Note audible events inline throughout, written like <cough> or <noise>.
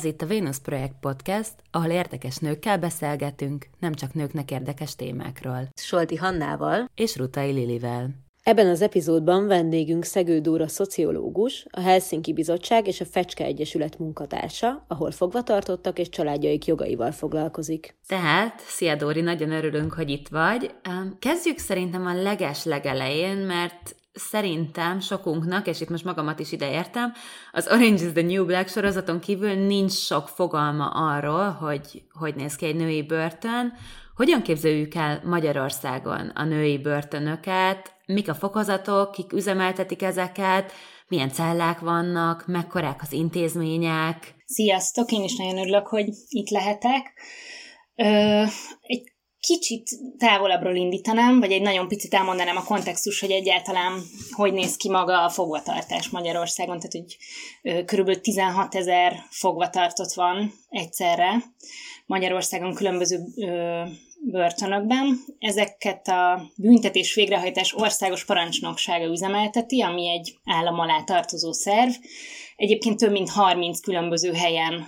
Ez itt a Venus Projekt Podcast, ahol érdekes nőkkel beszélgetünk, nem csak nőknek érdekes témákról. Solti Hannával és Rutai Lilivel. Ebben az epizódban vendégünk Szegő Dóra szociológus, a Helsinki Bizottság és a Fecske Egyesület munkatársa, ahol fogvatartottak és családjaik jogaival foglalkozik. Tehát, szia Dóri, nagyon örülünk, hogy itt vagy. Kezdjük szerintem a leges legelején, mert szerintem sokunknak, és itt most magamat is ideértem, az Orange is the New Black sorozaton kívül nincs sok fogalma arról, hogy hogy néz ki egy női börtön, hogyan képzeljük el Magyarországon a női börtönöket, mik a fokozatok, kik üzemeltetik ezeket, milyen cellák vannak, mekkorák az intézmények. Sziasztok, én is nagyon örülök, hogy itt lehetek. Ö, egy kicsit távolabbról indítanám, vagy egy nagyon picit elmondanám a kontextus, hogy egyáltalán hogy néz ki maga a fogvatartás Magyarországon, tehát hogy körülbelül 16 ezer fogvatartott van egyszerre Magyarországon különböző börtönökben. Ezeket a büntetés végrehajtás országos parancsnoksága üzemelteti, ami egy állam alá tartozó szerv. Egyébként több mint 30 különböző helyen,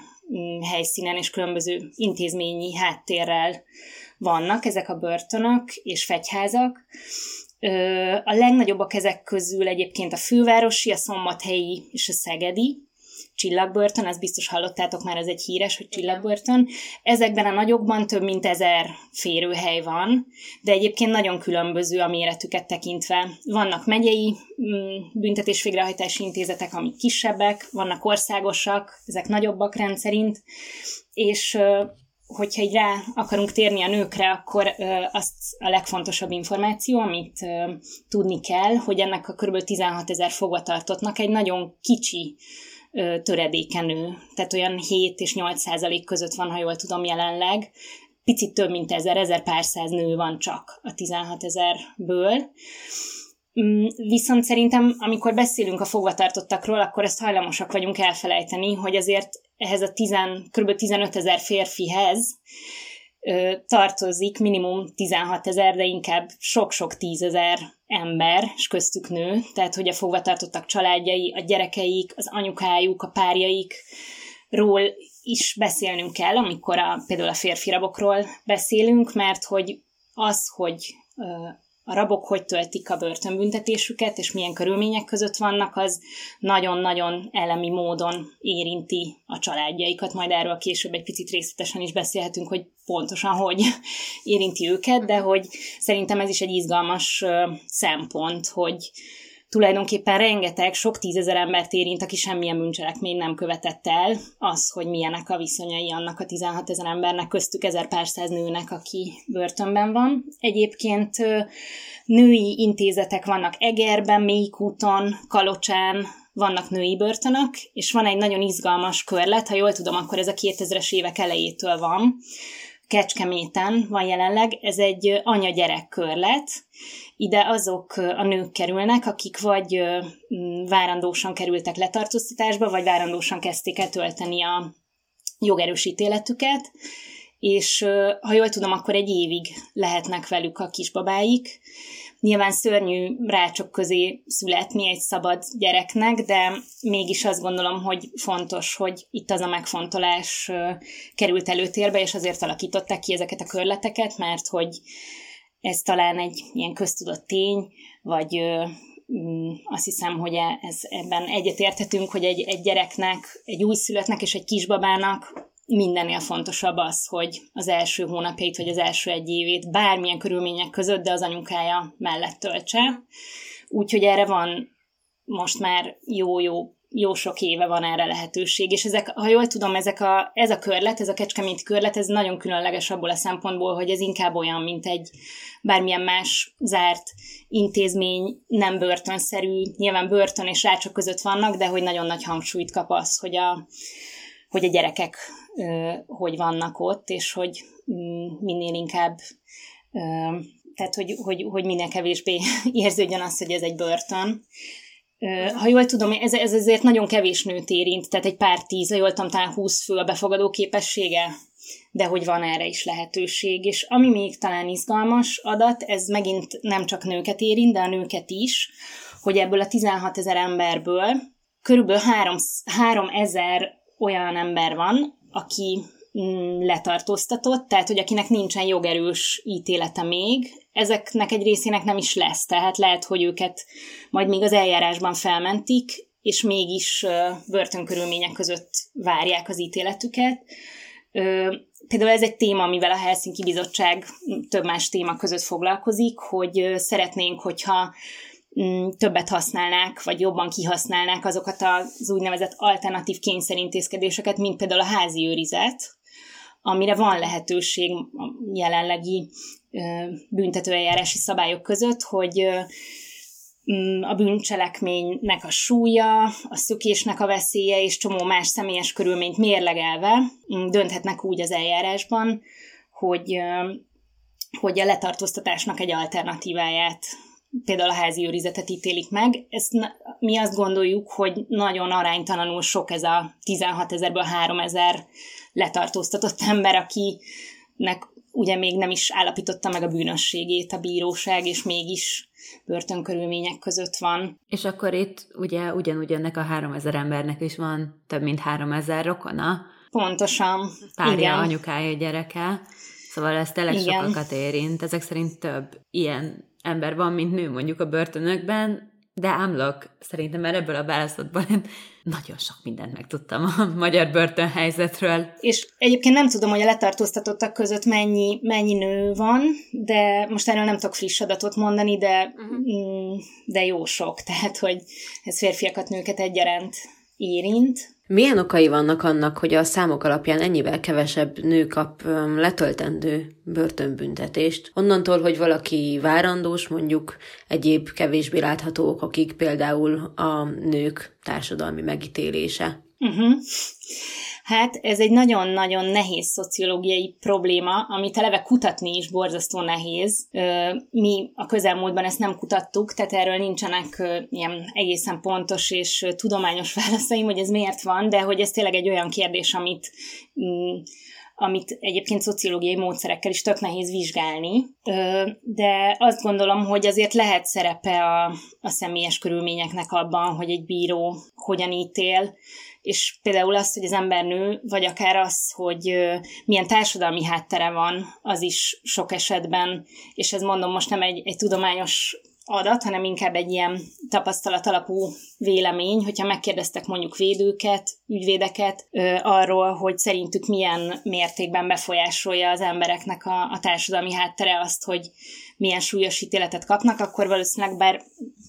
helyszínen és különböző intézményi háttérrel vannak ezek a börtönök és fegyházak. A legnagyobbak ezek közül egyébként a fővárosi, a szombathelyi és a szegedi, csillagbörtön, ezt biztos hallottátok már, ez egy híres, hogy csillagbörtön. Ezekben a nagyokban több mint ezer férőhely van, de egyébként nagyon különböző a méretüket tekintve. Vannak megyei mm, büntetés végrehajtási intézetek, amik kisebbek, vannak országosak, ezek nagyobbak rendszerint, és hogyha így rá akarunk térni a nőkre, akkor azt a legfontosabb információ, amit tudni kell, hogy ennek a kb. 16 ezer fogvatartottnak egy nagyon kicsi töredékenő, tehát olyan 7 és 8 százalék között van, ha jól tudom jelenleg, picit több mint ezer, ezer pár száz nő van csak a 16 ezerből. Mm, viszont szerintem, amikor beszélünk a fogvatartottakról, akkor ezt hajlamosak vagyunk elfelejteni, hogy azért ehhez a 10, kb. 15 ezer férfihez ö, tartozik minimum 16 ezer, de inkább sok-sok tízezer ember, és köztük nő, tehát hogy a fogvatartottak családjai, a gyerekeik, az anyukájuk, a párjaikról is beszélnünk kell, amikor a, például a férfi rabokról beszélünk, mert hogy az, hogy a rabok hogy töltik a börtönbüntetésüket, és milyen körülmények között vannak, az nagyon-nagyon elemi módon érinti a családjaikat. Majd erről később egy picit részletesen is beszélhetünk, hogy pontosan hogy érinti őket, de hogy szerintem ez is egy izgalmas szempont, hogy tulajdonképpen rengeteg, sok tízezer embert érint, aki semmilyen bűncselekmény nem követett el, az, hogy milyenek a viszonyai annak a 16 ezer embernek, köztük ezer pár száz nőnek, aki börtönben van. Egyébként női intézetek vannak Egerben, Mélykúton, Kalocsán, vannak női börtönök, és van egy nagyon izgalmas körlet, ha jól tudom, akkor ez a 2000-es évek elejétől van, Kecskeméten van jelenleg, ez egy anya-gyerek körlet. Ide azok a nők kerülnek, akik vagy várandósan kerültek letartóztatásba, vagy várandósan kezdték el tölteni a jogerős ítéletüket, és ha jól tudom, akkor egy évig lehetnek velük a kisbabáik. Nyilván szörnyű rácsok közé születni egy szabad gyereknek, de mégis azt gondolom, hogy fontos, hogy itt az a megfontolás került előtérbe, és azért alakították ki ezeket a körleteket, mert hogy ez talán egy ilyen köztudott tény, vagy mm, azt hiszem, hogy e, ez, ebben egyetérthetünk, hogy egy, egy gyereknek, egy újszülöttnek és egy kisbabának mindennél fontosabb az, hogy az első hónapjait, vagy az első egy évét bármilyen körülmények között, de az anyukája mellett töltse. Úgyhogy erre van most már jó-jó jó sok éve van erre lehetőség, és ezek, ha jól tudom, ezek a, ez a körlet, ez a kecskeméti körlet, ez nagyon különleges abból a szempontból, hogy ez inkább olyan, mint egy bármilyen más zárt intézmény, nem börtönszerű, nyilván börtön és rácsok között vannak, de hogy nagyon nagy hangsúlyt kap az, hogy a, hogy a gyerekek hogy vannak ott, és hogy mm, minél inkább, tehát hogy, hogy, hogy minél kevésbé <laughs> érződjön az, hogy ez egy börtön. Ha jól tudom, ez, ez azért nagyon kevés nőt érint, tehát egy pár tíz, ha jól talán húsz fő a befogadó képessége, de hogy van erre is lehetőség. És ami még talán izgalmas adat, ez megint nem csak nőket érint, de a nőket is, hogy ebből a 16 ezer emberből körülbelül 3, 3 ezer olyan ember van, aki mm, letartóztatott, tehát hogy akinek nincsen jogerős ítélete még, ezeknek egy részének nem is lesz, tehát lehet, hogy őket majd még az eljárásban felmentik, és mégis börtönkörülmények között várják az ítéletüket. Például ez egy téma, amivel a Helsinki Bizottság több más téma között foglalkozik, hogy szeretnénk, hogyha többet használnák, vagy jobban kihasználnák azokat az úgynevezett alternatív kényszerintézkedéseket, mint például a házi őrizet, amire van lehetőség a jelenlegi büntetőeljárási szabályok között, hogy Mm, a bűncselekménynek a súlya, a szökésnek a veszélye és csomó más személyes körülményt mérlegelve mm, dönthetnek úgy az eljárásban, hogy, hogy a letartóztatásnak egy alternatíváját, például a házi őrizetet ítélik meg. Ezt mi azt gondoljuk, hogy nagyon aránytalanul sok ez a 16 ezerből 3 ezer letartóztatott <laughs> ember, akinek ugye még nem is állapította meg a bűnösségét a bíróság, és mégis börtönkörülmények között van. És akkor itt ugye ugyanúgy ennek a 3000 embernek is van több mint 3000 rokona. Pontosan. Párja, Igen. anyukája, gyereke. Szóval ez tényleg Igen. sokakat érint. Ezek szerint több ilyen ember van, mint nő mondjuk a börtönökben, de ámlok, szerintem már ebből a választotból én nagyon sok mindent megtudtam a magyar börtönhelyzetről. És egyébként nem tudom, hogy a letartóztatottak között mennyi, mennyi nő van, de most erről nem tudok friss adatot mondani, de, uh-huh. de jó sok, tehát hogy ez férfiakat, nőket egyaránt érint. Milyen okai vannak annak, hogy a számok alapján ennyivel kevesebb nő kap letöltendő börtönbüntetést? Onnantól, hogy valaki várandós, mondjuk egyéb kevésbé látható okokig, például a nők társadalmi megítélése. Uh-huh. Hát ez egy nagyon-nagyon nehéz szociológiai probléma, amit eleve kutatni is borzasztó nehéz. Mi a közelmúltban ezt nem kutattuk, tehát erről nincsenek ilyen egészen pontos és tudományos <laughs> válaszaim, hogy ez miért van, de hogy ez tényleg egy olyan kérdés, amit mm, amit egyébként szociológiai módszerekkel is tök nehéz vizsgálni, de azt gondolom, hogy azért lehet szerepe a, a személyes körülményeknek abban, hogy egy bíró hogyan ítél, és például az, hogy az ember nő, vagy akár az, hogy milyen társadalmi háttere van, az is sok esetben, és ez mondom most nem egy, egy tudományos adat, hanem inkább egy ilyen tapasztalat alapú vélemény, hogyha megkérdeztek mondjuk védőket, ügyvédeket ö, arról, hogy szerintük milyen mértékben befolyásolja az embereknek a, a társadalmi háttere azt, hogy milyen súlyos ítéletet kapnak, akkor valószínűleg bár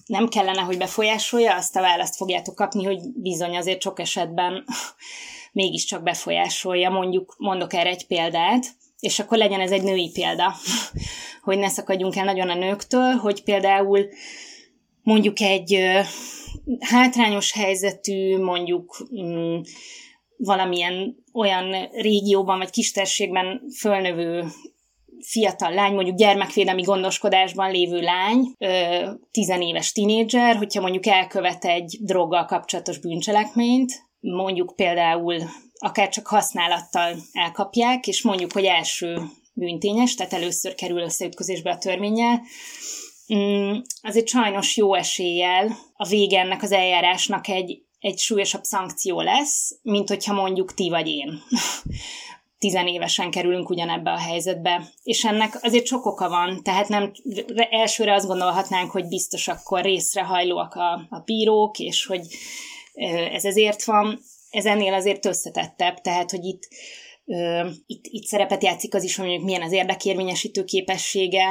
nem kellene, hogy befolyásolja, azt a választ fogjátok kapni, hogy bizony azért sok esetben <laughs> mégiscsak befolyásolja. Mondjuk, mondok erre egy példát, és akkor legyen ez egy női példa, <laughs> hogy ne szakadjunk el nagyon a nőktől, hogy például mondjuk egy hátrányos helyzetű, mondjuk mm, valamilyen olyan régióban vagy kistérségben fölnövő fiatal lány, mondjuk gyermekvédelmi gondoskodásban lévő lány, tizenéves tinédzser, hogyha mondjuk elkövet egy droggal kapcsolatos bűncselekményt, mondjuk például akár csak használattal elkapják, és mondjuk, hogy első bűntényes, tehát először kerül összeütközésbe a törvényel, mm, azért sajnos jó eséllyel a vége ennek az eljárásnak egy, egy súlyosabb szankció lesz, mint hogyha mondjuk ti vagy én. <laughs> Tizenévesen kerülünk ugyanebbe a helyzetbe. És ennek azért sok oka van, tehát nem elsőre azt gondolhatnánk, hogy biztos akkor részrehajlóak a, a bírók, és hogy ez ezért van ez ennél azért összetettebb, tehát hogy itt, itt, itt szerepet játszik az is, hogy mondjuk milyen az érdekérvényesítő képessége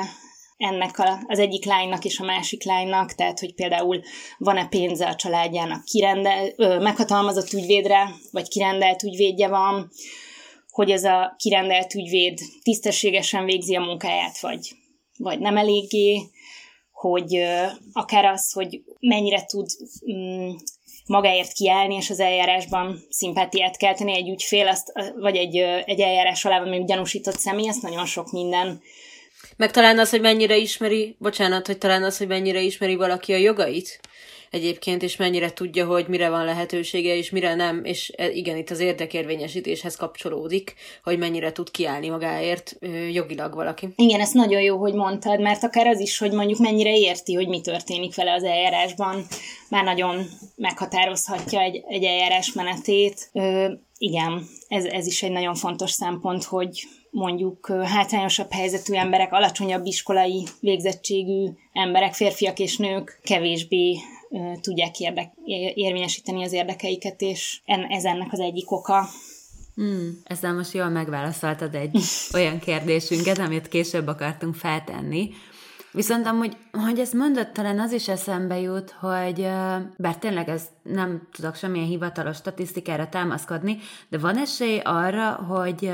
ennek a, az egyik lánynak és a másik lánynak, tehát hogy például van-e pénze a családjának kirendel, ö, meghatalmazott ügyvédre, vagy kirendelt ügyvédje van, hogy ez a kirendelt ügyvéd tisztességesen végzi a munkáját, vagy, vagy nem eléggé, hogy ö, akár az, hogy mennyire tud mm, magáért kiállni, és az eljárásban szimpátiát kelteni egy ügyfél, azt, vagy egy, egy eljárás alá még gyanúsított személy, ezt nagyon sok minden. Meg talán az, hogy mennyire ismeri, bocsánat, hogy talán az, hogy mennyire ismeri valaki a jogait, egyébként, és mennyire tudja, hogy mire van lehetősége, és mire nem, és e, igen, itt az érdekérvényesítéshez kapcsolódik, hogy mennyire tud kiállni magáért jogilag valaki. Igen, ezt nagyon jó, hogy mondtad, mert akár az is, hogy mondjuk mennyire érti, hogy mi történik vele az eljárásban, már nagyon meghatározhatja egy, egy eljárás menetét igen, ez, ez is egy nagyon fontos szempont, hogy mondjuk hátrányosabb helyzetű emberek, alacsonyabb iskolai végzettségű emberek, férfiak és nők kevésbé tudják érdek, érvényesíteni az érdekeiket, és ez ennek az egyik oka. Mm, ezzel most jól megválaszoltad egy <laughs> olyan kérdésünket, amit később akartunk feltenni. Viszont amúgy, hogy ezt mondod, talán az is eszembe jut, hogy bár tényleg ez nem tudok semmilyen hivatalos statisztikára támaszkodni, de van esély arra, hogy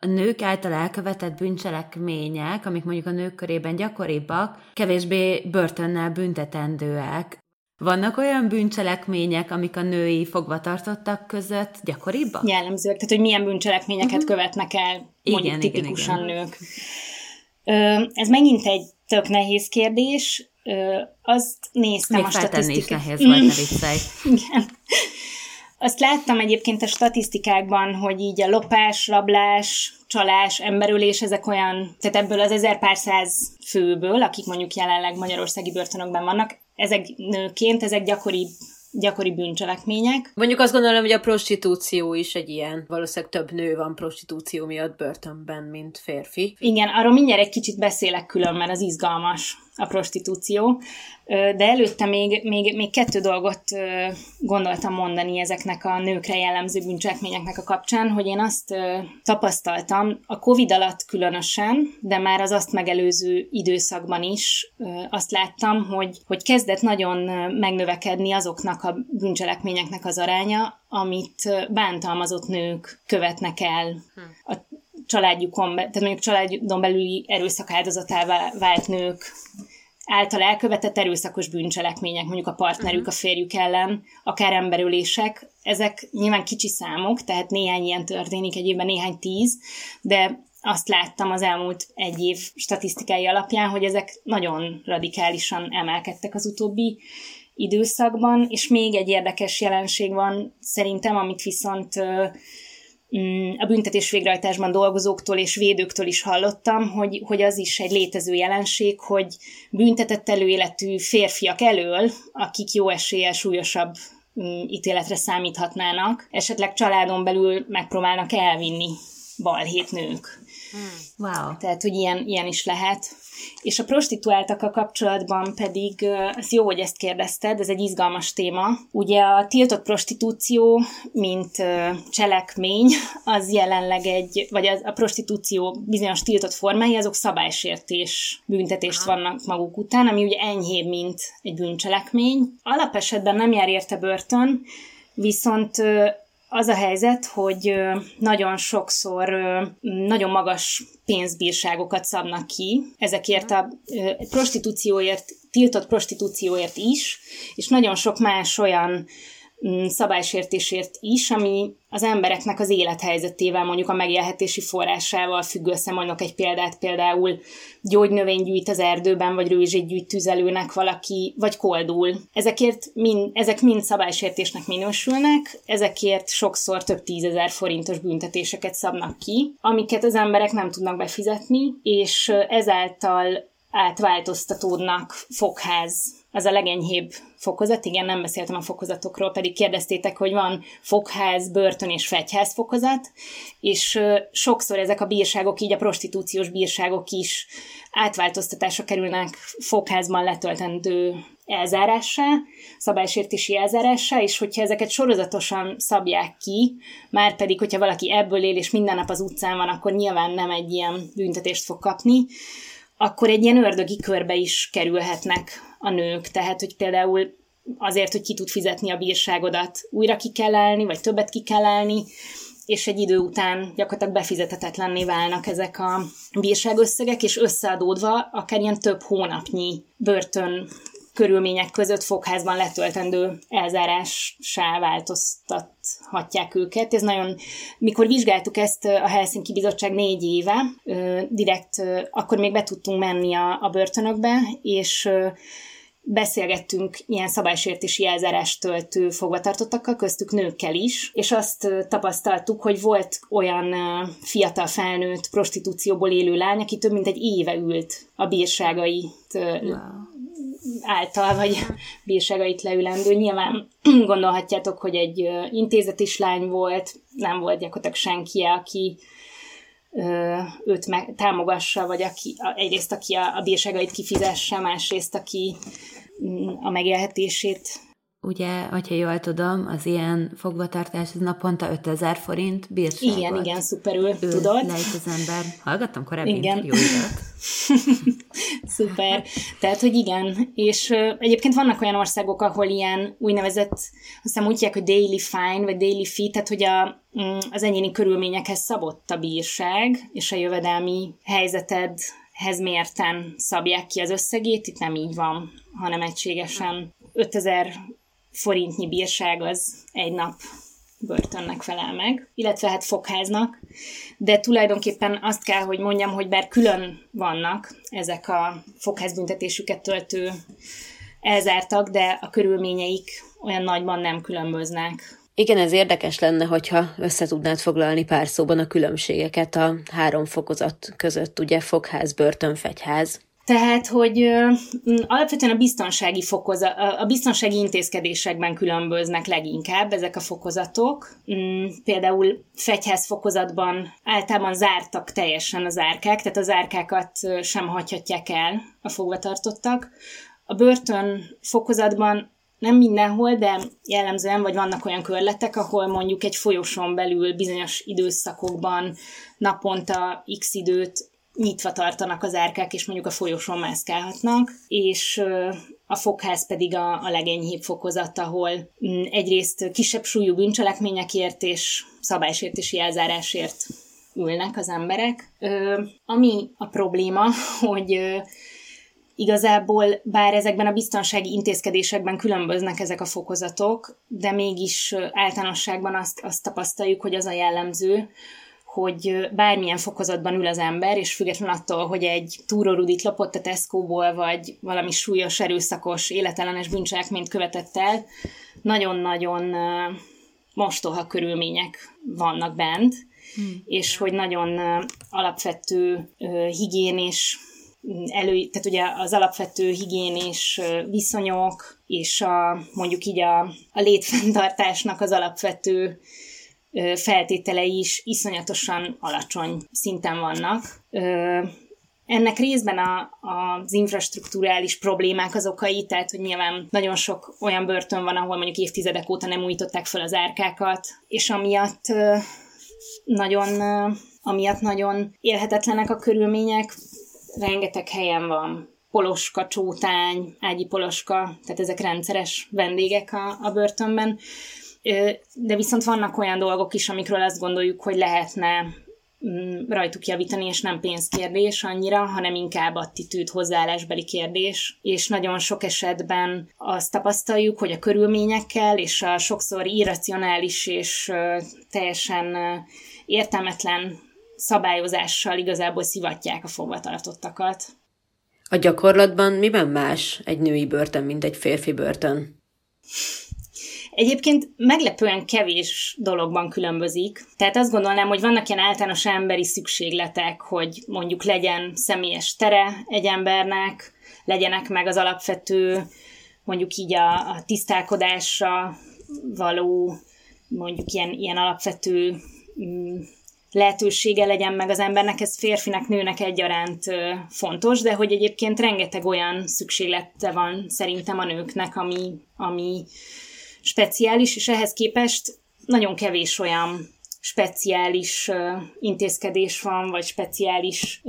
a nők által elkövetett bűncselekmények, amik mondjuk a nők körében gyakoribbak, kevésbé börtönnel büntetendőek. Vannak olyan bűncselekmények, amik a női fogvatartottak között gyakoribbak? Jellemzőek, tehát hogy milyen bűncselekményeket uh-huh. követnek el mondjuk igen, tipikusan igen, igen. nők. Ö, ez megint egy tök nehéz kérdés. Ö, azt néztem Még a statisztikát. is nehéz volt, a viccelj. <laughs> Igen. Azt láttam egyébként a statisztikákban, hogy így a lopás, rablás, csalás, emberülés, ezek olyan, tehát ebből az ezer pár száz főből, akik mondjuk jelenleg magyarországi börtönökben vannak, ezek nőként, ezek gyakori gyakori bűncselekmények. Mondjuk azt gondolom, hogy a prostitúció is egy ilyen. Valószínűleg több nő van prostitúció miatt börtönben, mint férfi. Igen, arról mindjárt egy kicsit beszélek külön, mert az izgalmas a prostitúció. De előtte még, még, még kettő dolgot gondoltam mondani ezeknek a nőkre jellemző bűncselekményeknek a kapcsán, hogy én azt tapasztaltam a Covid alatt különösen, de már az azt megelőző időszakban is azt láttam, hogy, hogy kezdett nagyon megnövekedni azoknak a bűncselekményeknek az aránya, amit bántalmazott nők követnek el hm. a családjukon, tehát mondjuk családon belüli erőszak áldozatává vált nők által elkövetett erőszakos bűncselekmények, mondjuk a partnerük, uh-huh. a férjük ellen, akár emberülések, ezek nyilván kicsi számok, tehát néhány ilyen történik egy évben, néhány tíz, de azt láttam az elmúlt egy év statisztikái alapján, hogy ezek nagyon radikálisan emelkedtek az utóbbi időszakban, és még egy érdekes jelenség van szerintem, amit viszont a büntetés végrehajtásban dolgozóktól és védőktől is hallottam, hogy, hogy az is egy létező jelenség, hogy büntetett előéletű férfiak elől, akik jó eséllyel súlyosabb mm, ítéletre számíthatnának, esetleg családon belül megpróbálnak elvinni balhét nők. Hmm. Wow. Tehát, hogy ilyen, ilyen is lehet. És a prostituáltakkal kapcsolatban pedig, ez jó, hogy ezt kérdezted, ez egy izgalmas téma. Ugye a tiltott prostitúció, mint cselekmény, az jelenleg egy, vagy az, a prostitúció bizonyos tiltott formái, azok szabálysértés büntetést vannak maguk után, ami ugye enyhébb, mint egy bűncselekmény. Alapesetben nem jár érte börtön, viszont az a helyzet, hogy nagyon sokszor nagyon magas pénzbírságokat szabnak ki ezekért a prostitúcióért, tiltott prostitúcióért is, és nagyon sok más olyan szabálysértésért is, ami az embereknek az élethelyzetével, mondjuk a megélhetési forrásával függ össze. Mondok egy példát, például gyógynövény gyűjt az erdőben, vagy rőzsét gyűjt tüzelőnek valaki, vagy koldul. Ezekért mind, ezek mind szabálysértésnek minősülnek, ezekért sokszor több tízezer forintos büntetéseket szabnak ki, amiket az emberek nem tudnak befizetni, és ezáltal átváltoztatódnak fogház az a legenyhébb fokozat, igen, nem beszéltem a fokozatokról, pedig kérdeztétek, hogy van fogház, börtön és fegyház fokozat, és sokszor ezek a bírságok, így a prostitúciós bírságok is átváltoztatásra kerülnek fogházban letöltendő elzárássá, szabálysértési elzárássá, és hogyha ezeket sorozatosan szabják ki, már pedig, hogyha valaki ebből él, és minden nap az utcán van, akkor nyilván nem egy ilyen büntetést fog kapni, akkor egy ilyen ördögi körbe is kerülhetnek a nők. Tehát, hogy például azért, hogy ki tud fizetni a bírságodat, újra ki kell állni, vagy többet ki kell állni, és egy idő után gyakorlatilag befizethetetlenné válnak ezek a bírságösszegek, és összeadódva akár ilyen több hónapnyi börtön körülmények között fogházban letöltendő elzárássá változtathatják őket. Ez nagyon, mikor vizsgáltuk ezt a Helsinki Bizottság négy éve, direkt akkor még be tudtunk menni a, a börtönökbe, és beszélgettünk ilyen szabálysértési elzárást töltő fogvatartottakkal, köztük nőkkel is, és azt tapasztaltuk, hogy volt olyan fiatal felnőtt prostitúcióból élő lány, aki több mint egy éve ült a bírságait wow által, vagy bírságait leülendő. Nyilván <clears throat> gondolhatjátok, hogy egy intézetis lány volt, nem volt gyakorlatilag senki, aki őt meg, támogassa, vagy aki, egyrészt aki a, a bírságait kifizesse, másrészt aki mm, a megélhetését ugye, hogyha jól tudom, az ilyen fogvatartás az naponta 5000 forint bírságot. Igen, igen, szuperül, ő tudod. Lejt az ember. Hallgattam korábbi igen. interjúidat. <laughs> Szuper. Tehát, hogy igen. És uh, egyébként vannak olyan országok, ahol ilyen úgynevezett, azt hiszem úgy hívják, hogy daily fine, vagy daily fee, tehát, hogy a, mm, az enyéni körülményekhez szabott a bírság, és a jövedelmi helyzetedhez mérten szabják ki az összegét, itt nem így van, hanem egységesen 5000 forintnyi bírság az egy nap börtönnek felel meg, illetve hát fogháznak, de tulajdonképpen azt kell, hogy mondjam, hogy bár külön vannak ezek a fogházbüntetésüket töltő elzártak, de a körülményeik olyan nagyban nem különböznek. Igen, ez érdekes lenne, hogyha összetudnád foglalni pár szóban a különbségeket a három fokozat között, ugye fogház, börtön, fegyház. Tehát, hogy alapvetően a biztonsági fokoza, a biztonsági intézkedésekben különböznek leginkább ezek a fokozatok. Mm, például fegyház fokozatban általában zártak teljesen az árkák, tehát az árkákat sem hagyhatják el a fogvatartottak. A börtön fokozatban nem mindenhol, de jellemzően, vagy vannak olyan körletek, ahol mondjuk egy folyosón belül bizonyos időszakokban naponta x időt nyitva tartanak az árkák, és mondjuk a folyosón mászkálhatnak, és a fogház pedig a, a legenyhébb fokozat, ahol egyrészt kisebb súlyú bűncselekményekért és szabálysértési elzárásért ülnek az emberek. Ami a probléma, <laughs> hogy igazából bár ezekben a biztonsági intézkedésekben különböznek ezek a fokozatok, de mégis általánosságban azt, azt tapasztaljuk, hogy az a jellemző, hogy bármilyen fokozatban ül az ember, és független attól, hogy egy túrorudit lopott a Tesco-ból, vagy valami súlyos, erőszakos, életellenes bűncselekményt követett el, nagyon-nagyon mostoha körülmények vannak bent, hmm. és hogy nagyon alapvető higiénés elő, tehát ugye az alapvető higiénés viszonyok, és a, mondjuk így a, a létfenntartásnak az alapvető feltételei is iszonyatosan alacsony szinten vannak. Ennek részben a, az infrastruktúrális problémák az okai, tehát hogy nyilván nagyon sok olyan börtön van, ahol mondjuk évtizedek óta nem újították fel az árkákat, és amiatt nagyon, amiatt nagyon élhetetlenek a körülmények, rengeteg helyen van poloska, csótány, ágyi poloska, tehát ezek rendszeres vendégek a, a börtönben, de viszont vannak olyan dolgok is, amikről azt gondoljuk, hogy lehetne mm, rajtuk javítani, és nem pénzkérdés annyira, hanem inkább attitűd, hozzáállásbeli kérdés, és nagyon sok esetben azt tapasztaljuk, hogy a körülményekkel és a sokszor irracionális és teljesen értelmetlen szabályozással igazából szivatják a fogvatartottakat. A gyakorlatban miben más egy női börtön, mint egy férfi börtön? Egyébként meglepően kevés dologban különbözik. Tehát azt gondolnám, hogy vannak ilyen általános emberi szükségletek, hogy mondjuk legyen személyes tere egy embernek, legyenek meg az alapvető, mondjuk így a, a tisztálkodásra való, mondjuk ilyen, ilyen alapvető mm, lehetősége legyen meg az embernek, ez férfinek, nőnek egyaránt fontos, de hogy egyébként rengeteg olyan szükséglete van szerintem a nőknek, ami, ami speciális, és ehhez képest nagyon kevés olyan speciális intézkedés van, vagy speciális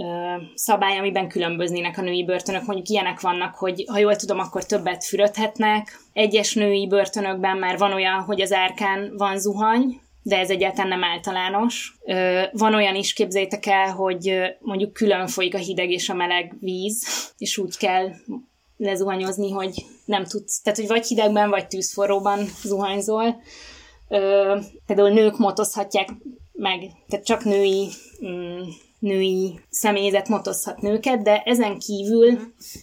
szabály, amiben különböznének a női börtönök. Mondjuk ilyenek vannak, hogy ha jól tudom, akkor többet fürödhetnek. Egyes női börtönökben már van olyan, hogy az árkán van zuhany, de ez egyáltalán nem általános. Van olyan is, képzeljétek el, hogy mondjuk külön folyik a hideg és a meleg víz, és úgy kell lezuhanyozni, hogy nem tudsz, tehát hogy vagy hidegben, vagy tűzforróban zuhanyzol. Ö, például nők motozhatják meg, tehát csak női, mm, női személyzet motozhat nőket, de ezen kívül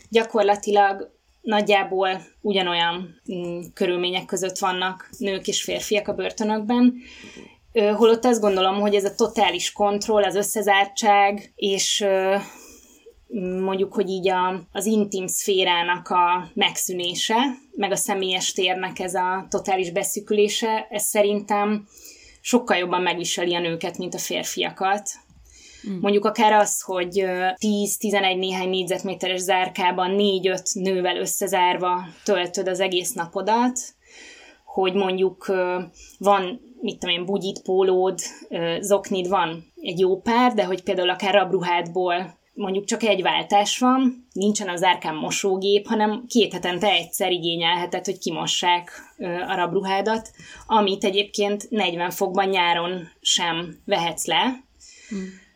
gyakorlatilag nagyjából ugyanolyan mm, körülmények között vannak nők és férfiak a börtönökben, holott azt gondolom, hogy ez a totális kontroll, az összezártság, és mondjuk, hogy így a, az intim szférának a megszűnése, meg a személyes térnek ez a totális beszűkülése, ez szerintem sokkal jobban megviseli a nőket, mint a férfiakat. Mm. Mondjuk akár az, hogy 10-11 néhány négyzetméteres zárkában 4-5 nővel összezárva töltöd az egész napodat, hogy mondjuk van, mit tudom én, bugyit, pólód, zoknid van egy jó pár, de hogy például akár rabruhádból mondjuk csak egy váltás van, nincsen az árkán mosógép, hanem két hetente egyszer igényelheted, hogy kimossák a rabruhádat, amit egyébként 40 fokban nyáron sem vehetsz le. Hmm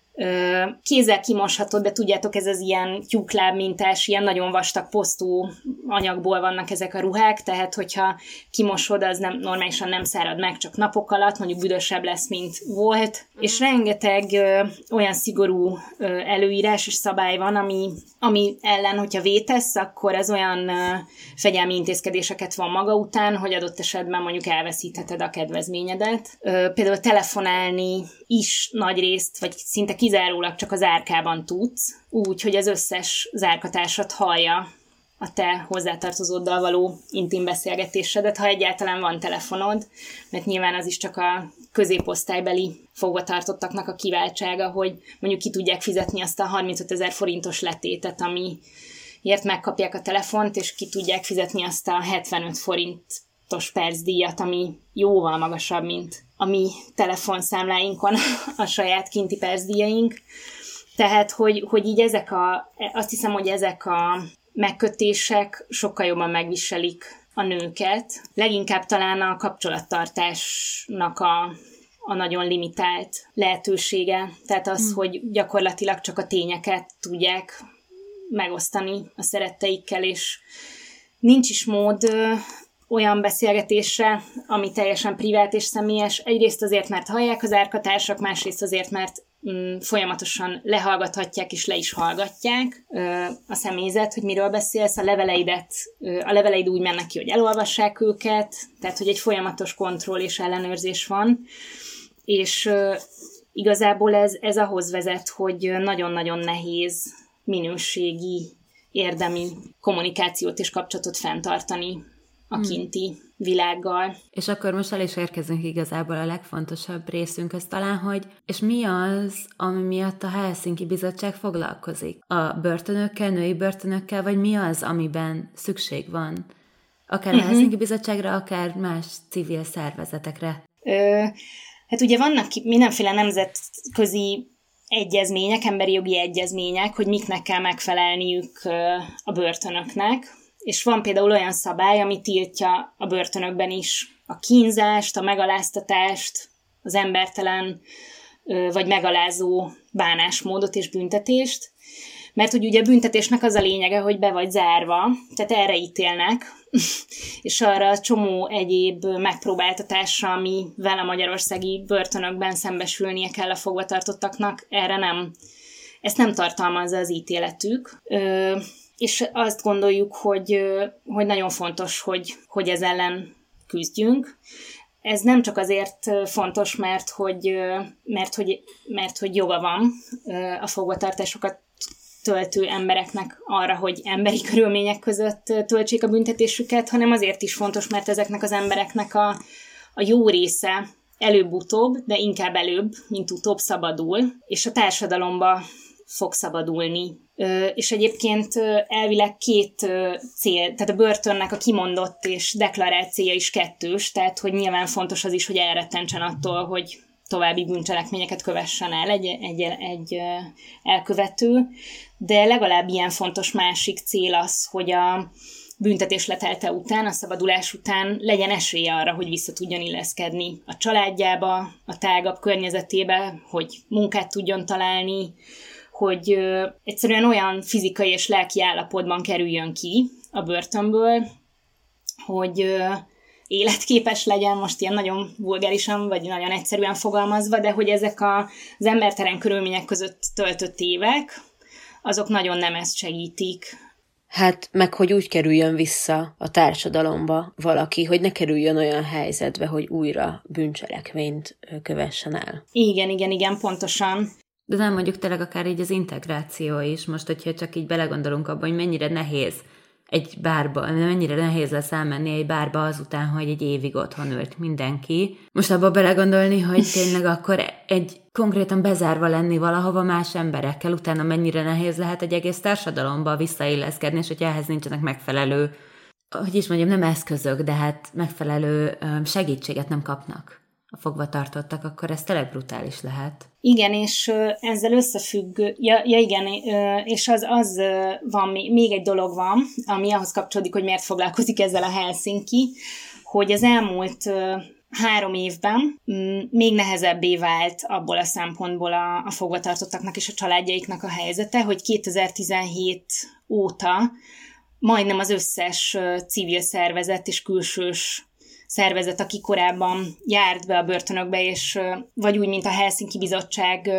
kézzel kimoshatod, de tudjátok, ez az ilyen tyúkláb mintás, ilyen nagyon vastag posztú anyagból vannak ezek a ruhák, tehát hogyha kimosod, az nem, normálisan nem szárad meg, csak napok alatt, mondjuk büdösebb lesz, mint volt, mm. és rengeteg ö, olyan szigorú ö, előírás és szabály van, ami, ami ellen, hogyha vétesz, akkor ez olyan ö, fegyelmi intézkedéseket van maga után, hogy adott esetben mondjuk elveszítheted a kedvezményedet. Ö, például telefonálni is nagy részt, vagy szinte kizárólag csak az árkában tudsz, úgy, hogy az összes zárkatársat hallja a te hozzátartozóddal való intim beszélgetésedet, ha egyáltalán van telefonod, mert nyilván az is csak a középosztálybeli fogvatartottaknak a kiváltsága, hogy mondjuk ki tudják fizetni azt a 35 ezer forintos letétet, ami ért megkapják a telefont, és ki tudják fizetni azt a 75 forintos percdíjat, ami jóval magasabb, mint a mi telefonszámláinkon <laughs> a saját kinti percdíjaink. Tehát, hogy, hogy így ezek a, azt hiszem, hogy ezek a megkötések sokkal jobban megviselik a nőket. Leginkább talán a kapcsolattartásnak a, a nagyon limitált lehetősége. Tehát az, mm. hogy gyakorlatilag csak a tényeket tudják megosztani a szeretteikkel, és nincs is mód olyan beszélgetésre, ami teljesen privát és személyes. Egyrészt azért, mert hallják az árkatársak, másrészt azért, mert mm, folyamatosan lehallgathatják és le is hallgatják ö, a személyzet, hogy miről beszélsz, a leveleidet, ö, a leveleid úgy mennek ki, hogy elolvassák őket, tehát hogy egy folyamatos kontroll és ellenőrzés van, és ö, igazából ez, ez ahhoz vezet, hogy nagyon-nagyon nehéz minőségi, érdemi kommunikációt és kapcsolatot fenntartani a hmm. kinti világgal. És akkor most el is érkezünk igazából a legfontosabb részünkhöz talán, hogy és mi az, ami miatt a Helsinki Bizottság foglalkozik? A börtönökkel, női börtönökkel, vagy mi az, amiben szükség van? Akár uh-huh. a mhm. Helsinki Bizottságra, akár más civil szervezetekre. Ö, hát ugye vannak mindenféle nemzetközi egyezmények, emberi jogi egyezmények, hogy miknek kell megfelelniük a börtönöknek, és van például olyan szabály, ami tiltja a börtönökben is a kínzást, a megaláztatást, az embertelen vagy megalázó bánásmódot és büntetést, mert hogy ugye a büntetésnek az a lényege, hogy be vagy zárva, tehát erre ítélnek, <laughs> és arra a csomó egyéb megpróbáltatásra, amivel a magyarországi börtönökben szembesülnie kell a fogvatartottaknak, erre nem, ezt nem tartalmazza az ítéletük és azt gondoljuk, hogy, hogy nagyon fontos, hogy, hogy ez ellen küzdjünk. Ez nem csak azért fontos, mert hogy, mert hogy, mert hogy joga van a fogvatartásokat töltő embereknek arra, hogy emberi <laughs> körülmények között töltsék a büntetésüket, hanem azért is fontos, mert ezeknek az embereknek a, a jó része előbb-utóbb, de inkább előbb, mint utóbb szabadul, és a társadalomba fog szabadulni. És egyébként elvileg két cél, tehát a börtönnek a kimondott és deklarált célja is kettős, tehát hogy nyilván fontos az is, hogy elrettentsen attól, hogy további bűncselekményeket kövessen el egy, egy, egy elkövető, de legalább ilyen fontos másik cél az, hogy a büntetés letelte után, a szabadulás után legyen esélye arra, hogy vissza tudjon illeszkedni a családjába, a tágabb környezetébe, hogy munkát tudjon találni, hogy ö, egyszerűen olyan fizikai és lelki állapotban kerüljön ki a börtönből, hogy ö, életképes legyen, most ilyen nagyon vulgárisan, vagy nagyon egyszerűen fogalmazva, de hogy ezek a, az embertelen körülmények között töltött évek, azok nagyon nem ezt segítik. Hát meg, hogy úgy kerüljön vissza a társadalomba valaki, hogy ne kerüljön olyan helyzetbe, hogy újra bűncselekményt kövessen el. Igen, igen, igen, pontosan De nem mondjuk tényleg akár így az integráció is, most, hogyha csak így belegondolunk abba, hogy mennyire nehéz egy bárba, mennyire nehéz lesz elmenni egy bárba azután, hogy egy évig otthon ült mindenki. Most abba belegondolni, hogy <laughs> tényleg akkor egy konkrétan bezárva lenni valahova más emberekkel, utána mennyire nehéz lehet egy egész társadalomba visszailleszkedni, és hogy ehhez nincsenek megfelelő, hogy is mondjam, nem eszközök, de hát megfelelő segítséget nem kapnak a fogva tartottak, akkor ez tényleg brutális lehet. Igen, és ezzel összefügg, ja, ja igen, és az, az van, még egy dolog van, ami ahhoz kapcsolódik, hogy miért foglalkozik ezzel a Helsinki, hogy az elmúlt három évben még nehezebbé vált abból a szempontból a, a fogvatartottaknak és a családjaiknak a helyzete, hogy 2017 óta majdnem az összes civil szervezet és külsős szervezet, aki korábban járt be a börtönökbe, és vagy úgy, mint a Helsinki Bizottság,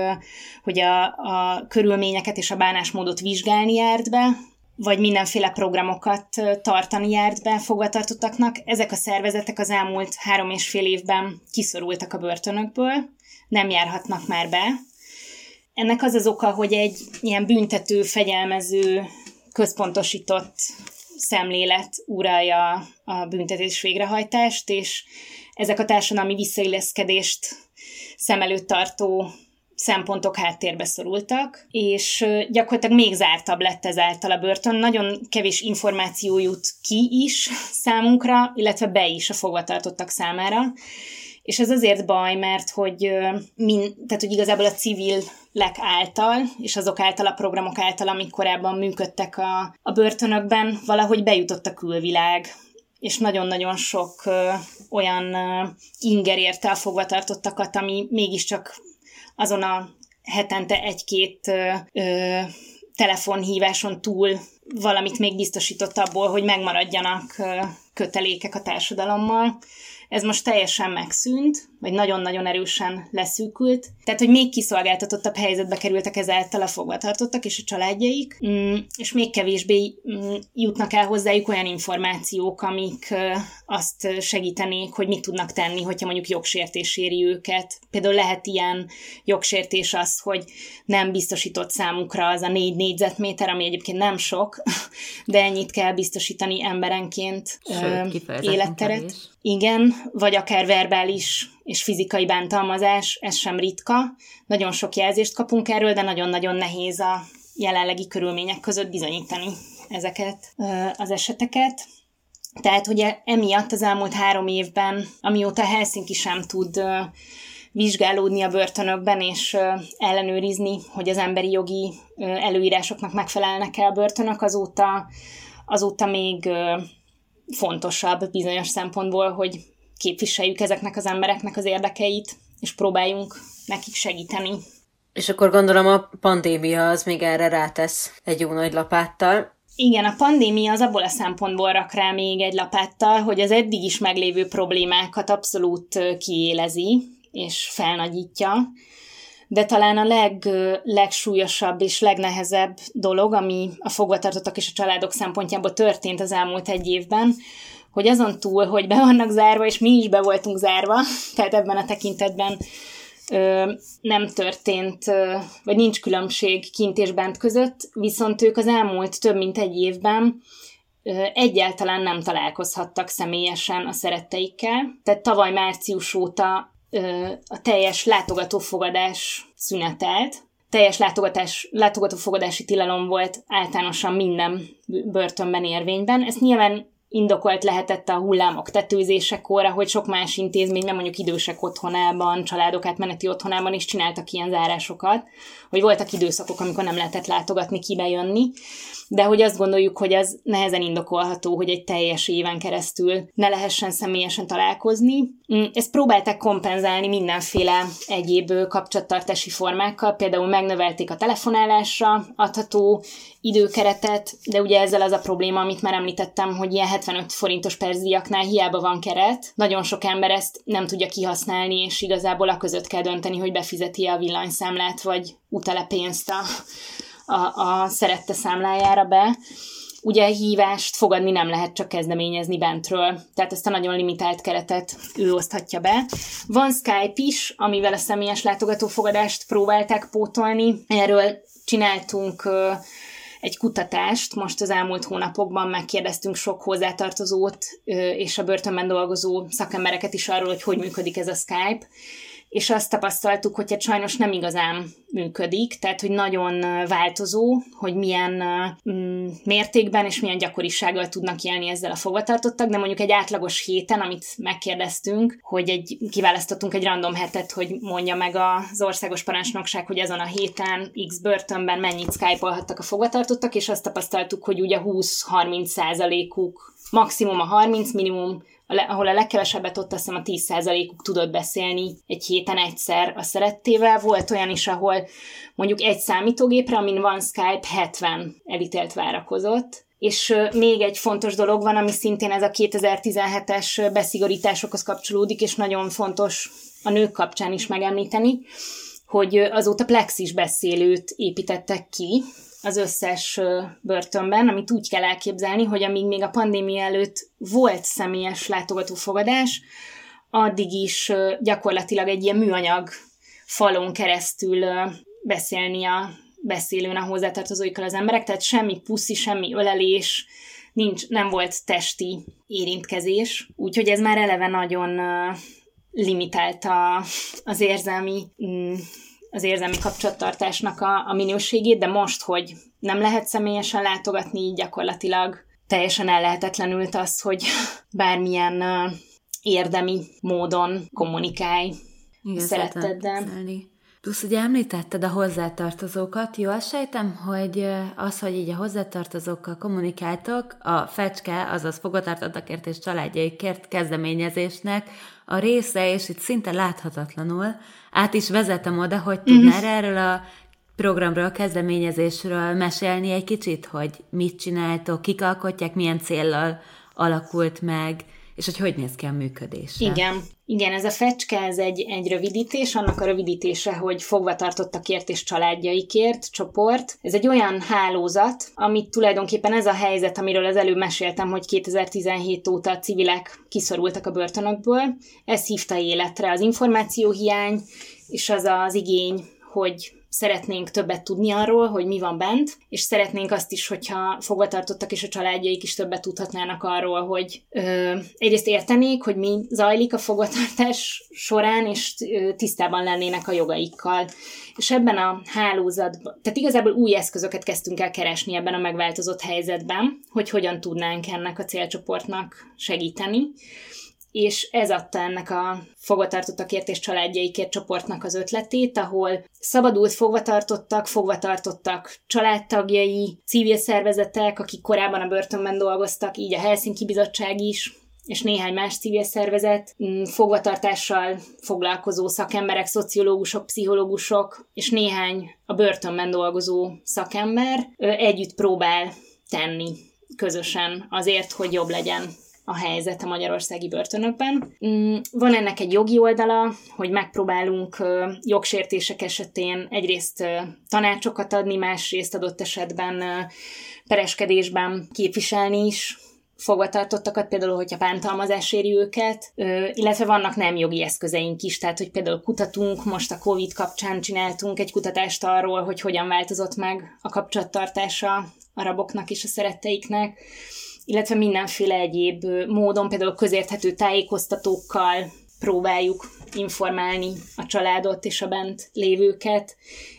hogy a, a körülményeket és a bánásmódot vizsgálni járt be, vagy mindenféle programokat tartani járt be fogvatartottaknak. Ezek a szervezetek az elmúlt három és fél évben kiszorultak a börtönökből, nem járhatnak már be. Ennek az az oka, hogy egy ilyen büntető, fegyelmező, központosított szemlélet uralja a büntetés végrehajtást, és ezek a társadalmi visszailleszkedést szem előtt tartó szempontok háttérbe szorultak, és gyakorlatilag még zártabb lett ezáltal a börtön. Nagyon kevés információ jut ki is számunkra, illetve be is a fogvatartottak számára. És ez azért baj, mert hogy, min, tehát, hogy igazából a civil lek által, és azok által a programok által, amik korábban működtek a, a börtönökben, valahogy bejutott a külvilág, és nagyon-nagyon sok ö, olyan ö, inger érte a fogvatartottakat, ami mégiscsak azon a hetente egy-két ö, ö, telefonhíváson túl valamit még biztosított abból, hogy megmaradjanak ö, kötelékek a társadalommal. Ez most teljesen megszűnt, vagy nagyon-nagyon erősen leszűkült. Tehát, hogy még kiszolgáltatottabb helyzetbe kerültek ezáltal a fogvatartottak és a családjaik, mm, és még kevésbé mm, jutnak el hozzájuk olyan információk, amik azt segítenék, hogy mit tudnak tenni, hogyha mondjuk jogsértés éri őket. Például lehet ilyen jogsértés az, hogy nem biztosított számukra az a négy négyzetméter, ami egyébként nem sok, <laughs> de ennyit kell biztosítani emberenként Sőt, életteret. Igen, vagy akár verbális és fizikai bántalmazás, ez sem ritka. Nagyon sok jelzést kapunk erről, de nagyon-nagyon nehéz a jelenlegi körülmények között bizonyítani ezeket az eseteket. Tehát, hogy emiatt az elmúlt három évben, amióta Helsinki sem tud vizsgálódni a börtönökben, és ellenőrizni, hogy az emberi jogi előírásoknak megfelelnek-e a börtönök, azóta, azóta még fontosabb bizonyos szempontból, hogy képviseljük ezeknek az embereknek az érdekeit, és próbáljunk nekik segíteni. És akkor gondolom a pandémia az még erre rátesz egy jó nagy lapáttal. Igen, a pandémia az abból a szempontból rak rá még egy lapáttal, hogy az eddig is meglévő problémákat abszolút kiélezi és felnagyítja, de talán a leg, legsúlyosabb és legnehezebb dolog, ami a fogvatartottak és a családok szempontjából történt az elmúlt egy évben, hogy azon túl, hogy be vannak zárva, és mi is be voltunk zárva, <laughs> tehát ebben a tekintetben ö, nem történt, ö, vagy nincs különbség kint és bent között, viszont ők az elmúlt több mint egy évben ö, egyáltalán nem találkozhattak személyesen a szeretteikkel. Tehát tavaly március óta ö, a teljes látogatófogadás szünetelt, teljes látogatás, látogatófogadási tilalom volt általánosan minden börtönben érvényben. Ezt nyilván indokolt lehetett a hullámok tetőzésekor, hogy sok más intézményben, mondjuk idősek otthonában, családok átmeneti otthonában is csináltak ilyen zárásokat, hogy voltak időszakok, amikor nem lehetett látogatni, kibejönni, de hogy azt gondoljuk, hogy az nehezen indokolható, hogy egy teljes éven keresztül ne lehessen személyesen találkozni. Mm, ezt próbálták kompenzálni mindenféle egyéb kapcsolattartási formákkal, például megnövelték a telefonálásra adható időkeretet, de ugye ezzel az a probléma, amit már említettem, hogy ilyen 75 forintos percdiaknál hiába van keret, nagyon sok ember ezt nem tudja kihasználni, és igazából a között kell dönteni, hogy befizeti a villanyszámlát, vagy utele pénzt a, a, a szerette számlájára be. ugye hívást fogadni nem lehet csak kezdeményezni bentről, tehát ezt a nagyon limitált keretet ő oszthatja be. Van Skype is, amivel a személyes látogatófogadást próbálták pótolni. Erről csináltunk egy kutatást, most az elmúlt hónapokban megkérdeztünk sok hozzátartozót és a börtönben dolgozó szakembereket is arról, hogy hogy működik ez a Skype, és azt tapasztaltuk, hogy hát sajnos nem igazán működik, tehát hogy nagyon változó, hogy milyen mm, mértékben és milyen gyakorisággal tudnak élni ezzel a fogvatartottak, de mondjuk egy átlagos héten, amit megkérdeztünk, hogy egy, kiválasztottunk egy random hetet, hogy mondja meg az országos parancsnokság, hogy ezen a héten X börtönben mennyit skype a fogvatartottak, és azt tapasztaltuk, hogy ugye 20-30 százalékuk maximum a 30, minimum ahol a legkevesebbet ott azt hiszem a 10%-uk tudott beszélni egy héten egyszer a szerettével. Volt olyan is, ahol mondjuk egy számítógépre, amin van Skype, 70 elítélt várakozott. És még egy fontos dolog van, ami szintén ez a 2017-es beszigorításokhoz kapcsolódik, és nagyon fontos a nők kapcsán is megemlíteni, hogy azóta plexis beszélőt építettek ki, az összes börtönben, amit úgy kell elképzelni, hogy amíg még a pandémia előtt volt személyes látogatófogadás, addig is gyakorlatilag egy ilyen műanyag falon keresztül beszélni a beszélőn a hozzátartozóikkal az emberek, tehát semmi puszi, semmi ölelés, nincs, nem volt testi érintkezés, úgyhogy ez már eleve nagyon limitálta az érzelmi mm, az érzelmi kapcsolattartásnak a, a minőségét, de most, hogy nem lehet személyesen látogatni, így gyakorlatilag teljesen ellehetetlenült az, hogy <laughs> bármilyen érdemi módon kommunikálj Igen, szeretteddel. Plusz ugye említetted a hozzátartozókat, jól sejtem, hogy az, hogy így a hozzátartozókkal kommunikáltok, a fecske, azaz fogatartottakért és családjaikért kezdeményezésnek a része, és itt szinte láthatatlanul át is vezetem oda, hogy tudnál mm-hmm. erről a programról, a kezdeményezésről mesélni egy kicsit, hogy mit csináltok, kik alkotják, milyen céllal alakult meg, és hogy hogy néz ki a működés. Igen. Igen, ez a fecske, ez egy, egy rövidítés, annak a rövidítése, hogy fogvatartottakért és családjaikért csoport. Ez egy olyan hálózat, amit tulajdonképpen ez a helyzet, amiről az előbb meséltem, hogy 2017 óta a civilek kiszorultak a börtönökből, ez hívta életre az információhiány, és az az igény, hogy szeretnénk többet tudni arról, hogy mi van bent, és szeretnénk azt is, hogyha fogvatartottak és a családjaik is többet tudhatnának arról, hogy ö, egyrészt értenék, hogy mi zajlik a fogvatartás során, és tisztában lennének a jogaikkal. És ebben a hálózatban, tehát igazából új eszközöket kezdtünk el keresni ebben a megváltozott helyzetben, hogy hogyan tudnánk ennek a célcsoportnak segíteni és ez adta ennek a fogvatartottakért és családjaikért csoportnak az ötletét, ahol szabadult fogvatartottak, fogvatartottak családtagjai, civil szervezetek, akik korábban a börtönben dolgoztak, így a Helsinki Bizottság is, és néhány más civil szervezet, mm, fogvatartással foglalkozó szakemberek, szociológusok, pszichológusok, és néhány a börtönben dolgozó szakember együtt próbál tenni közösen azért, hogy jobb legyen a helyzet a magyarországi börtönökben. Mm, van ennek egy jogi oldala, hogy megpróbálunk jogsértések esetén egyrészt tanácsokat adni, másrészt adott esetben pereskedésben képviselni is fogvatartottakat, például, hogyha bántalmazás éri őket, illetve vannak nem jogi eszközeink is, tehát, hogy például kutatunk, most a COVID kapcsán csináltunk egy kutatást arról, hogy hogyan változott meg a kapcsolattartása a raboknak és a szeretteiknek, illetve mindenféle egyéb módon, például közérthető tájékoztatókkal próbáljuk informálni a családot és a bent lévőket,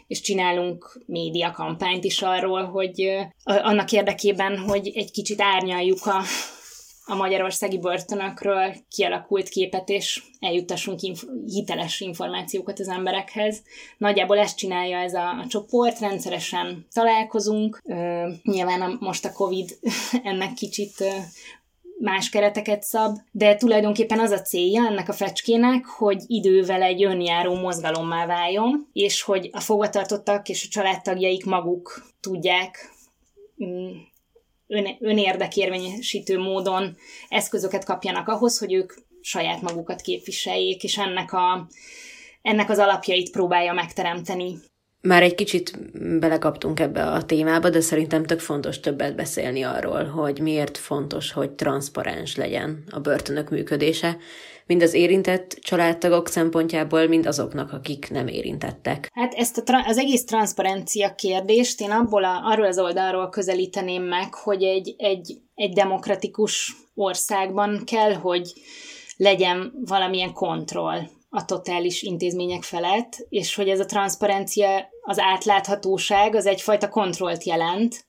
és csinálunk média kampányt is arról, hogy annak érdekében, hogy egy kicsit árnyaljuk a a magyarországi börtönökről kialakult képet, és eljutassunk inf- hiteles információkat az emberekhez. Nagyjából ezt csinálja ez a, a csoport, rendszeresen találkozunk. Ö, nyilván a, most a Covid <laughs> ennek kicsit ö, más kereteket szab, de tulajdonképpen az a célja ennek a fecskének, hogy idővel egy önjáró mozgalommá váljon, és hogy a fogvatartottak és a családtagjaik maguk tudják mm, ön, önérdekérvényesítő módon eszközöket kapjanak ahhoz, hogy ők saját magukat képviseljék, és ennek, a, ennek az alapjait próbálja megteremteni. Már egy kicsit belekaptunk ebbe a témába, de szerintem tök fontos többet beszélni arról, hogy miért fontos, hogy transzparens legyen a börtönök működése, mind az érintett családtagok szempontjából, mind azoknak, akik nem érintettek. Hát ezt a tra- az egész transzparencia kérdést én abból a, arról az oldalról közelíteném meg, hogy egy, egy, egy demokratikus országban kell, hogy legyen valamilyen kontroll a totális intézmények felett, és hogy ez a transzparencia, az átláthatóság az egyfajta kontrollt jelent,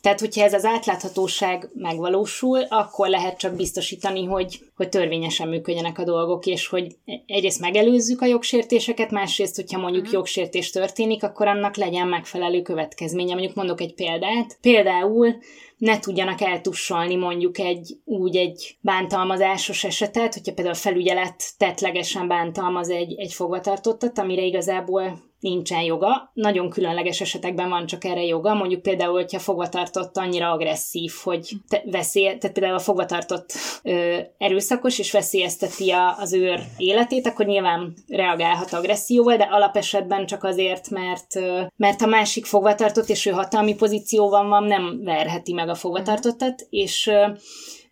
tehát, hogyha ez az átláthatóság megvalósul, akkor lehet csak biztosítani, hogy, hogy törvényesen működjenek a dolgok, és hogy egyrészt megelőzzük a jogsértéseket, másrészt, hogyha mondjuk uh-huh. jogsértés történik, akkor annak legyen megfelelő következménye. Mondjuk mondok egy példát. Például ne tudjanak eltussolni mondjuk egy úgy egy bántalmazásos esetet, hogyha például a felügyelet tetlegesen bántalmaz egy, egy fogvatartottat, amire igazából nincsen joga. Nagyon különleges esetekben van csak erre joga, mondjuk például, hogyha fogvatartott annyira agresszív, hogy te, veszély, tehát például a fogvatartott ö, erőszakos és veszélyezteti a, az őr életét, akkor nyilván reagálhat agresszióval, de alapesetben csak azért, mert, ö, mert a másik fogvatartott és ő hatalmi pozícióban van, nem verheti meg a fogvatartottat, és ö,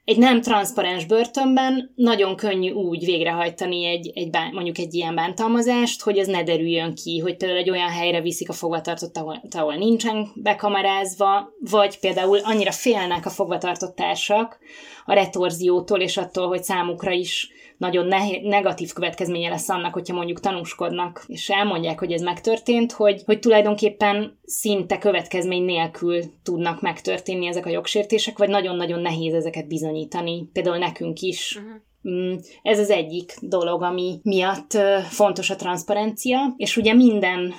egy nem transzparens börtönben nagyon könnyű úgy végrehajtani egy, egy bán, mondjuk egy ilyen bántalmazást, hogy ez ne derüljön ki, hogy például egy olyan helyre viszik a fogvatartott, ahol, ahol nincsen bekamarázva, vagy például annyira félnek a fogvatartottársak a retorziótól és attól, hogy számukra is nagyon ne- negatív következménye lesz annak, hogyha mondjuk tanúskodnak, és elmondják, hogy ez megtörtént, hogy, hogy tulajdonképpen szinte következmény nélkül tudnak megtörténni ezek a jogsértések, vagy nagyon-nagyon nehéz ezeket bizonyítani. Például nekünk is. Uh-huh. Ez az egyik dolog, ami miatt fontos a transzparencia, és ugye minden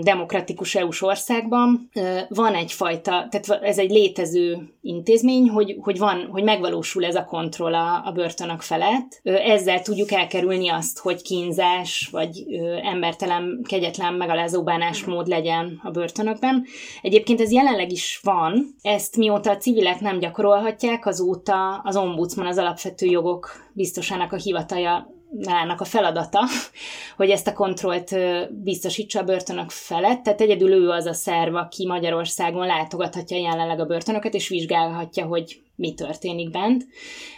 demokratikus EU-s országban van egyfajta, tehát ez egy létező intézmény, hogy, hogy, van, hogy megvalósul ez a kontroll a, a börtönök felett. Ezzel tudjuk elkerülni azt, hogy kínzás, vagy embertelen, kegyetlen, megalázó bánásmód legyen a börtönökben. Egyébként ez jelenleg is van. Ezt mióta a civilek nem gyakorolhatják, azóta az ombudsman, az alapvető jogok biztosának a hivatalja a feladata, <laughs> hogy ezt a kontrollt biztosítsa a börtönök felett, tehát egyedül ő az a szerv, aki Magyarországon látogathatja jelenleg a börtönöket, és vizsgálhatja, hogy mi történik bent.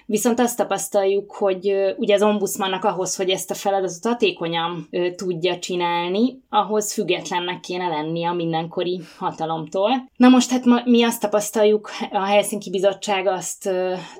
Viszont azt tapasztaljuk, hogy ugye az ombudsmannak ahhoz, hogy ezt a feladatot hatékonyan tudja csinálni, ahhoz függetlennek kéne lennie a mindenkori hatalomtól. Na most hát mi azt tapasztaljuk, a Helsinki Bizottság azt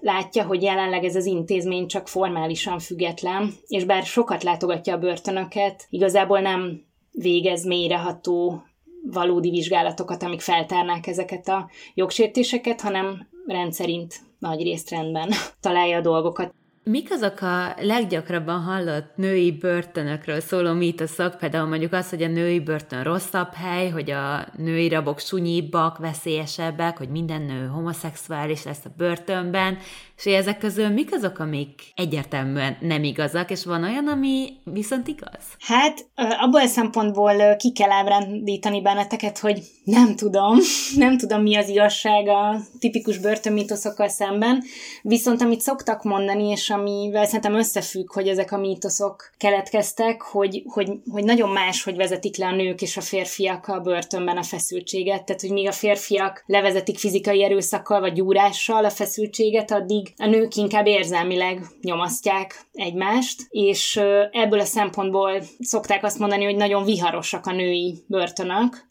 látja, hogy jelenleg ez az intézmény csak formálisan független, és bár sokat látogatja a börtönöket, igazából nem végez mélyreható valódi vizsgálatokat, amik feltárnák ezeket a jogsértéseket, hanem rendszerint nagy részt rendben találja a dolgokat. Mik azok a leggyakrabban hallott női börtönökről szóló mítoszok, például mondjuk az, hogy a női börtön rosszabb hely, hogy a női rabok sunyibbak, veszélyesebbek, hogy minden nő homoszexuális lesz a börtönben, és ezek közül mik azok, amik egyértelműen nem igazak, és van olyan, ami viszont igaz? Hát abból a szempontból ki kell ábrándítani benneteket, hogy nem tudom, <laughs> nem tudom mi az igazság a tipikus börtönmítoszokkal szemben, viszont amit szoktak mondani, és amivel szerintem összefügg, hogy ezek a mítoszok keletkeztek, hogy, hogy, hogy nagyon más, hogy vezetik le a nők és a férfiak a börtönben a feszültséget. Tehát, hogy míg a férfiak levezetik fizikai erőszakkal vagy gyúrással a feszültséget, addig a nők inkább érzelmileg nyomasztják egymást, és ebből a szempontból szokták azt mondani, hogy nagyon viharosak a női börtönök,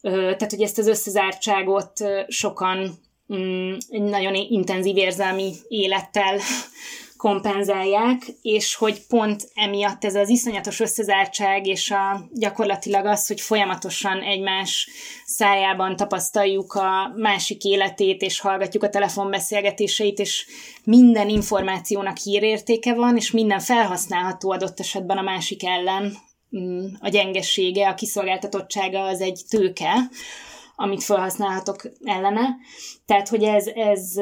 tehát, hogy ezt az összezártságot sokan mm, nagyon intenzív érzelmi élettel <laughs> kompenzálják, és hogy pont emiatt ez az iszonyatos összezártság, és a, gyakorlatilag az, hogy folyamatosan egymás szájában tapasztaljuk a másik életét, és hallgatjuk a telefonbeszélgetéseit, és minden információnak hírértéke van, és minden felhasználható adott esetben a másik ellen, mm, a gyengessége, a kiszolgáltatottsága az egy tőke, amit felhasználhatok ellene. Tehát, hogy ez, ez,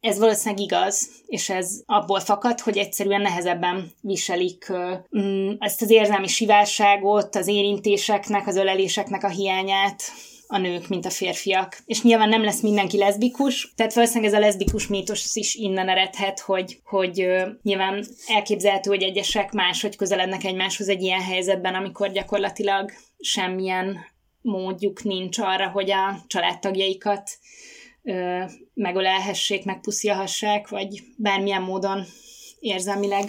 ez valószínűleg igaz, és ez abból fakad, hogy egyszerűen nehezebben viselik mm, ezt az érzelmi sivárságot, az érintéseknek, az öleléseknek a hiányát, a nők, mint a férfiak. És nyilván nem lesz mindenki leszbikus, tehát valószínűleg ez a leszbikus mítos is innen eredhet, hogy, hogy nyilván elképzelhető, hogy egyesek máshogy közelednek egymáshoz egy ilyen helyzetben, amikor gyakorlatilag semmilyen módjuk nincs arra, hogy a családtagjaikat ö, megölelhessék, megpuszilhassák, vagy bármilyen módon érzelmileg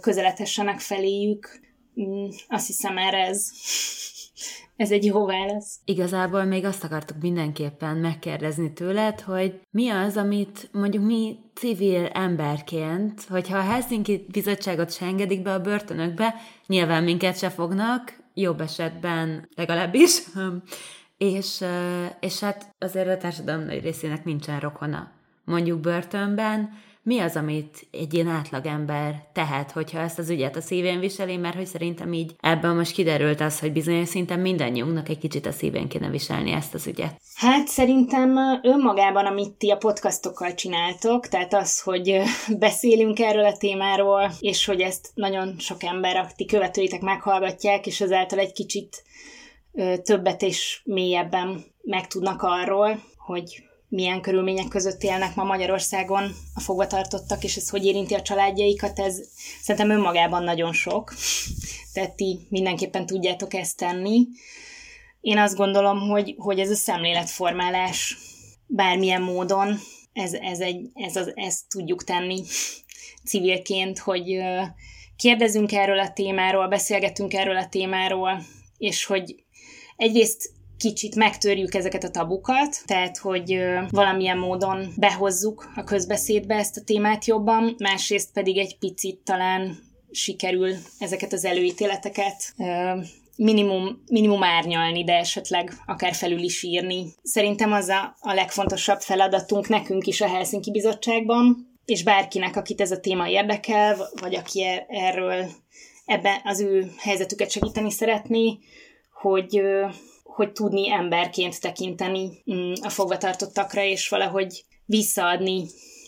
közeledhessenek feléjük. Mm, azt hiszem erre ez <laughs> ez egy jó válasz. Igazából még azt akartuk mindenképpen megkérdezni tőled, hogy mi az, amit mondjuk mi civil emberként, hogyha a Helsinki bizottságot se engedik be a börtönökbe, nyilván minket se fognak, jobb esetben legalábbis, <laughs> és, és hát azért a társadalom nagy részének nincsen rokona. Mondjuk börtönben, mi az, amit egy ilyen átlagember tehet, hogyha ezt az ügyet a szívén viseli, mert hogy szerintem így ebben most kiderült az, hogy bizonyos szinten mindannyiunknak egy kicsit a szívén kéne viselni ezt az ügyet. Hát szerintem önmagában, amit ti a podcastokkal csináltok, tehát az, hogy <laughs> beszélünk erről a témáról, és hogy ezt nagyon sok ember, a ti követőitek meghallgatják, és ezáltal egy kicsit többet és mélyebben megtudnak arról, hogy milyen körülmények között élnek ma Magyarországon a fogvatartottak, és ez hogy érinti a családjaikat, ez szerintem önmagában nagyon sok. Tehát ti mindenképpen tudjátok ezt tenni. Én azt gondolom, hogy, hogy ez a szemléletformálás bármilyen módon, ez, ez egy, ez az, ezt tudjuk tenni civilként, hogy kérdezünk erről a témáról, beszélgetünk erről a témáról, és hogy egyrészt kicsit megtörjük ezeket a tabukat, tehát hogy valamilyen módon behozzuk a közbeszédbe ezt a témát jobban, másrészt pedig egy picit talán sikerül ezeket az előítéleteket minimum, minimum árnyalni, de esetleg akár felül is írni. Szerintem az a, a legfontosabb feladatunk nekünk is a Helsinki Bizottságban, és bárkinek, akit ez a téma érdekel, vagy aki er, erről ebben az ő helyzetüket segíteni szeretné, hogy hogy tudni emberként tekinteni mm, a fogvatartottakra, és valahogy visszaadni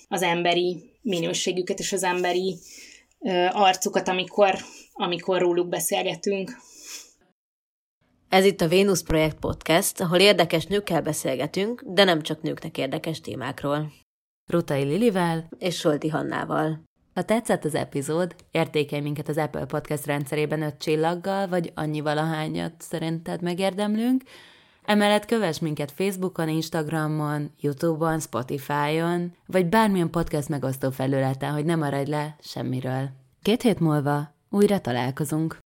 az emberi minőségüket és az emberi arcukat, amikor, amikor róluk beszélgetünk. Ez itt a Vénusz Projekt Podcast, ahol érdekes nőkkel beszélgetünk, de nem csak nőknek érdekes témákról. Rutai Lilivel és Solti Hannával. Ha tetszett az epizód, értékelj minket az Apple Podcast rendszerében öt csillaggal, vagy annyi valahányat szerinted megérdemlünk. Emellett kövess minket Facebookon, Instagramon, Youtube-on, Spotify-on, vagy bármilyen podcast megosztó felületen, hogy ne maradj le semmiről. Két hét múlva újra találkozunk.